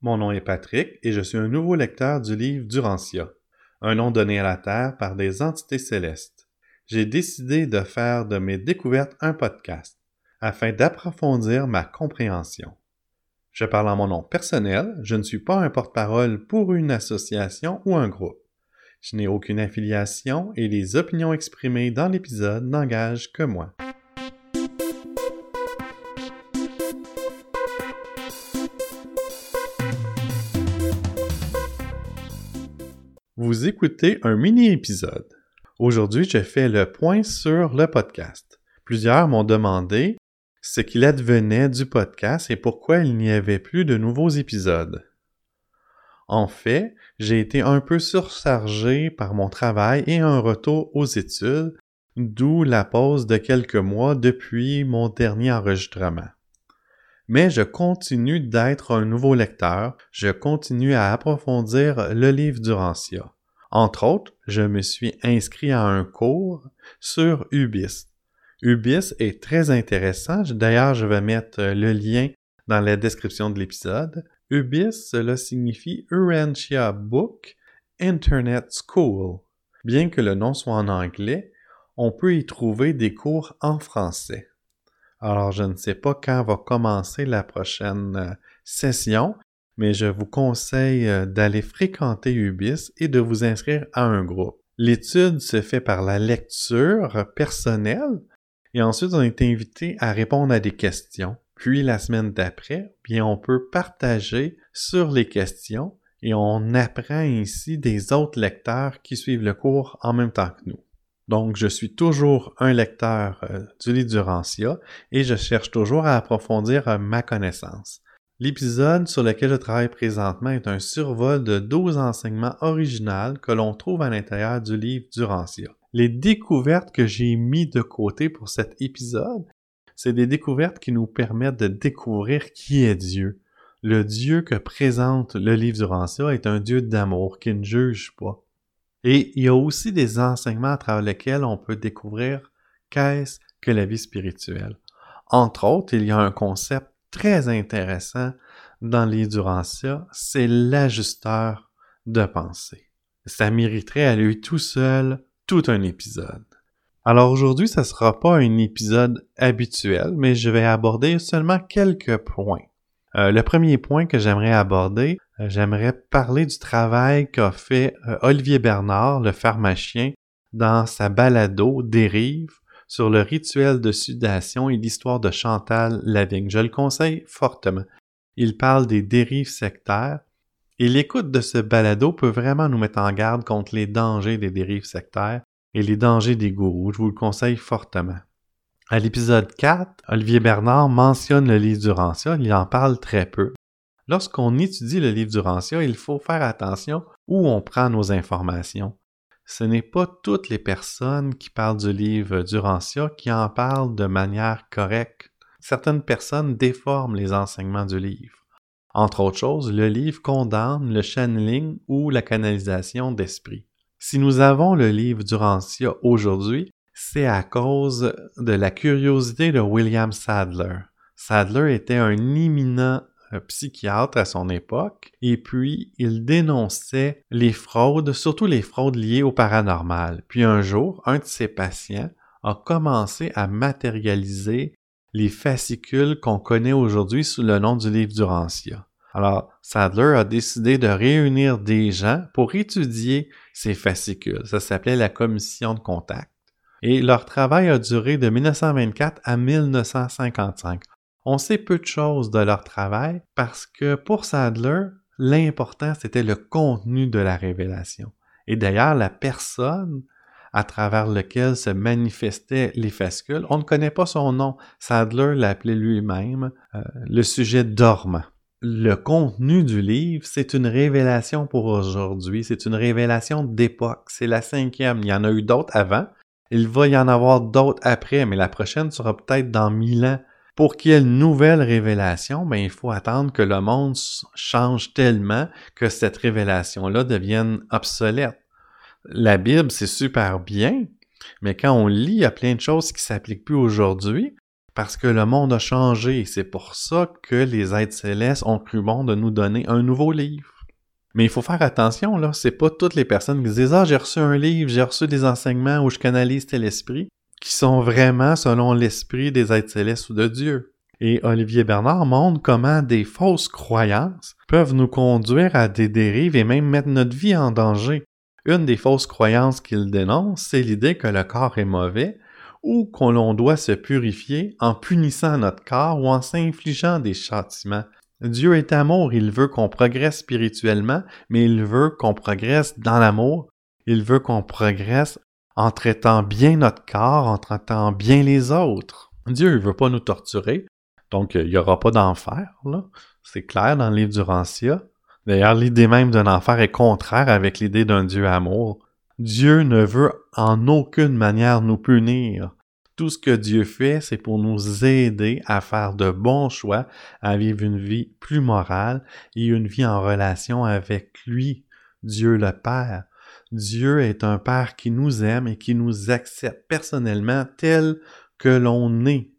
Mon nom est Patrick et je suis un nouveau lecteur du livre Durantia, un nom donné à la Terre par des entités célestes. J'ai décidé de faire de mes découvertes un podcast afin d'approfondir ma compréhension. Je parle en mon nom personnel, je ne suis pas un porte-parole pour une association ou un groupe. Je n'ai aucune affiliation et les opinions exprimées dans l'épisode n'engagent que moi. Vous écoutez un mini-épisode. Aujourd'hui, je fais le point sur le podcast. Plusieurs m'ont demandé ce qu'il advenait du podcast et pourquoi il n'y avait plus de nouveaux épisodes. En fait, j'ai été un peu surchargé par mon travail et un retour aux études, d'où la pause de quelques mois depuis mon dernier enregistrement mais je continue d'être un nouveau lecteur, je continue à approfondir le livre d'Urantia. Entre autres, je me suis inscrit à un cours sur Ubis. Ubis est très intéressant, d'ailleurs je vais mettre le lien dans la description de l'épisode. Ubis, cela signifie Urantia Book Internet School. Bien que le nom soit en anglais, on peut y trouver des cours en français. Alors, je ne sais pas quand va commencer la prochaine euh, session, mais je vous conseille euh, d'aller fréquenter Ubis et de vous inscrire à un groupe. L'étude se fait par la lecture personnelle et ensuite on est invité à répondre à des questions. Puis la semaine d'après, bien on peut partager sur les questions et on apprend ainsi des autres lecteurs qui suivent le cours en même temps que nous. Donc, je suis toujours un lecteur euh, du livre Durantia et je cherche toujours à approfondir euh, ma connaissance. L'épisode sur lequel je travaille présentement est un survol de 12 enseignements originaux que l'on trouve à l'intérieur du livre Durantia. Les découvertes que j'ai mis de côté pour cet épisode, c'est des découvertes qui nous permettent de découvrir qui est Dieu. Le Dieu que présente le livre Durantia est un Dieu d'amour qui ne juge pas. Et il y a aussi des enseignements à travers lesquels on peut découvrir qu'est-ce que la vie spirituelle. Entre autres, il y a un concept très intéressant dans l'Endurantia, c'est l'ajusteur de pensée. Ça mériterait à lui tout seul tout un épisode. Alors aujourd'hui, ça sera pas un épisode habituel, mais je vais aborder seulement quelques points. Euh, le premier point que j'aimerais aborder, euh, j'aimerais parler du travail qu'a fait euh, Olivier Bernard, le pharmacien, dans sa balado Dérive sur le rituel de sudation et l'histoire de Chantal Lavigne. Je le conseille fortement. Il parle des dérives sectaires et l'écoute de ce balado peut vraiment nous mettre en garde contre les dangers des dérives sectaires et les dangers des gourous. Je vous le conseille fortement. À l'épisode 4, Olivier Bernard mentionne le livre Durantia, il en parle très peu. Lorsqu'on étudie le livre Durantia, il faut faire attention où on prend nos informations. Ce n'est pas toutes les personnes qui parlent du livre Durantia qui en parlent de manière correcte. Certaines personnes déforment les enseignements du livre. Entre autres choses, le livre condamne le channeling ou la canalisation d'esprit. Si nous avons le livre Durantia aujourd'hui, c'est à cause de la curiosité de William Sadler. Sadler était un imminent euh, psychiatre à son époque, et puis il dénonçait les fraudes, surtout les fraudes liées au paranormal. Puis un jour, un de ses patients a commencé à matérialiser les fascicules qu'on connaît aujourd'hui sous le nom du livre Durantia. Alors, Sadler a décidé de réunir des gens pour étudier ces fascicules. Ça s'appelait la commission de contact et leur travail a duré de 1924 à 1955. On sait peu de choses de leur travail parce que pour Sadler, l'important c'était le contenu de la révélation. Et d'ailleurs, la personne à travers lequel se manifestaient les fascicules, on ne connaît pas son nom. Sadler l'appelait lui-même euh, le sujet dormant. Le contenu du livre, c'est une révélation pour aujourd'hui, c'est une révélation d'époque, c'est la cinquième. Il y en a eu d'autres avant, il va y en avoir d'autres après, mais la prochaine sera peut-être dans mille ans. Pour qu'il y ait une nouvelle révélation, ben, il faut attendre que le monde change tellement que cette révélation-là devienne obsolète. La Bible, c'est super bien, mais quand on lit, il y a plein de choses qui s'appliquent plus aujourd'hui parce que le monde a changé. C'est pour ça que les êtres célestes ont cru bon de nous donner un nouveau livre. Mais il faut faire attention, là. C'est pas toutes les personnes qui disent Ah, j'ai reçu un livre, j'ai reçu des enseignements où je canalise tel esprit, qui sont vraiment selon l'esprit des êtres célestes ou de Dieu. Et Olivier Bernard montre comment des fausses croyances peuvent nous conduire à des dérives et même mettre notre vie en danger. Une des fausses croyances qu'il dénonce, c'est l'idée que le corps est mauvais ou qu'on doit se purifier en punissant notre corps ou en s'infligeant des châtiments. Dieu est amour, il veut qu'on progresse spirituellement, mais il veut qu'on progresse dans l'amour, il veut qu'on progresse en traitant bien notre corps, en traitant bien les autres. Dieu ne veut pas nous torturer, donc il n'y aura pas d'enfer. C'est clair dans le livre du Rancia. D'ailleurs, l'idée même d'un enfer est contraire avec l'idée d'un Dieu amour. Dieu ne veut en aucune manière nous punir. Tout ce que Dieu fait, c'est pour nous aider à faire de bons choix, à vivre une vie plus morale et une vie en relation avec lui, Dieu le Père. Dieu est un Père qui nous aime et qui nous accepte personnellement tel que l'on est.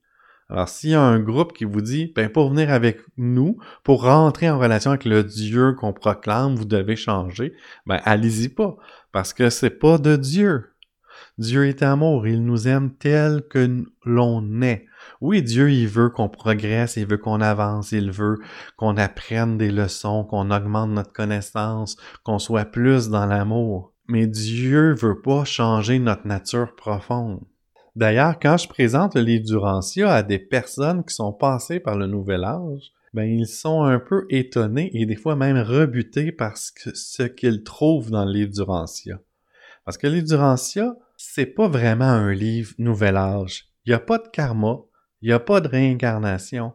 Alors, s'il y a un groupe qui vous dit, ben, pour venir avec nous, pour rentrer en relation avec le Dieu qu'on proclame, vous devez changer, ben, allez-y pas, parce que c'est pas de Dieu. Dieu est amour, il nous aime tel que l'on est. Oui, Dieu, il veut qu'on progresse, il veut qu'on avance, il veut qu'on apprenne des leçons, qu'on augmente notre connaissance, qu'on soit plus dans l'amour. Mais Dieu veut pas changer notre nature profonde. D'ailleurs, quand je présente le livre du Rancia à des personnes qui sont passées par le Nouvel Âge, ben, ils sont un peu étonnés et des fois même rebutés par ce qu'ils trouvent dans le livre du Rancia. Parce que le livre du Rancia, c'est pas vraiment un livre nouvel âge. Il n'y a pas de karma, il n'y a pas de réincarnation.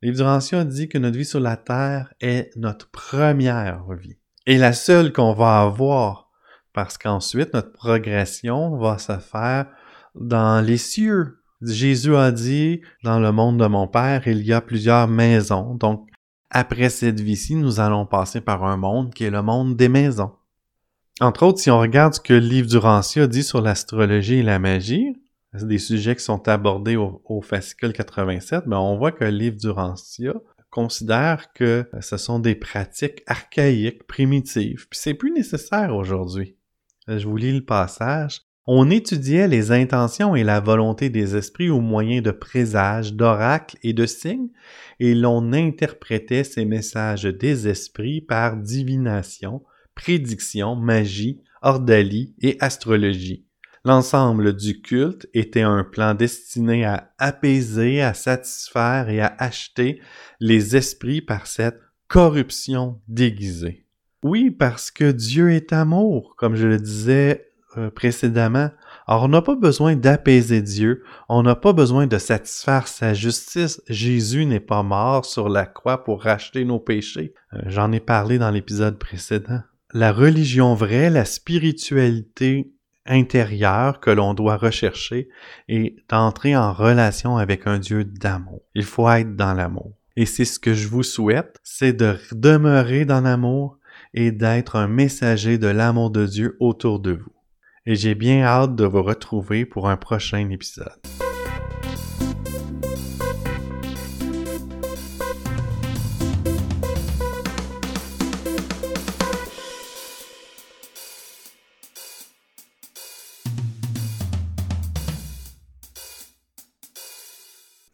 Livre dit que notre vie sur la terre est notre première vie. Et la seule qu'on va avoir, parce qu'ensuite notre progression va se faire dans les cieux. Jésus a dit, dans le monde de mon Père, il y a plusieurs maisons. Donc, après cette vie-ci, nous allons passer par un monde qui est le monde des maisons. Entre autres, si on regarde ce que le livre du Rancia dit sur l'astrologie et la magie, c'est des sujets qui sont abordés au, fascicule 87, mais on voit que le livre du Rancia considère que ce sont des pratiques archaïques, primitives, puis c'est plus nécessaire aujourd'hui. Je vous lis le passage. On étudiait les intentions et la volonté des esprits au moyen de présages, d'oracles et de signes, et l'on interprétait ces messages des esprits par divination, prédiction, magie, ordalie et astrologie. L'ensemble du culte était un plan destiné à apaiser, à satisfaire et à acheter les esprits par cette corruption déguisée. Oui, parce que Dieu est amour, comme je le disais euh, précédemment. Alors, on n'a pas besoin d'apaiser Dieu, on n'a pas besoin de satisfaire sa justice. Jésus n'est pas mort sur la croix pour racheter nos péchés. Euh, j'en ai parlé dans l'épisode précédent la religion vraie, la spiritualité intérieure que l'on doit rechercher est d'entrer en relation avec un Dieu d'amour. Il faut être dans l'amour. Et c'est ce que je vous souhaite, c'est de demeurer dans l'amour et d'être un messager de l'amour de Dieu autour de vous. Et j'ai bien hâte de vous retrouver pour un prochain épisode.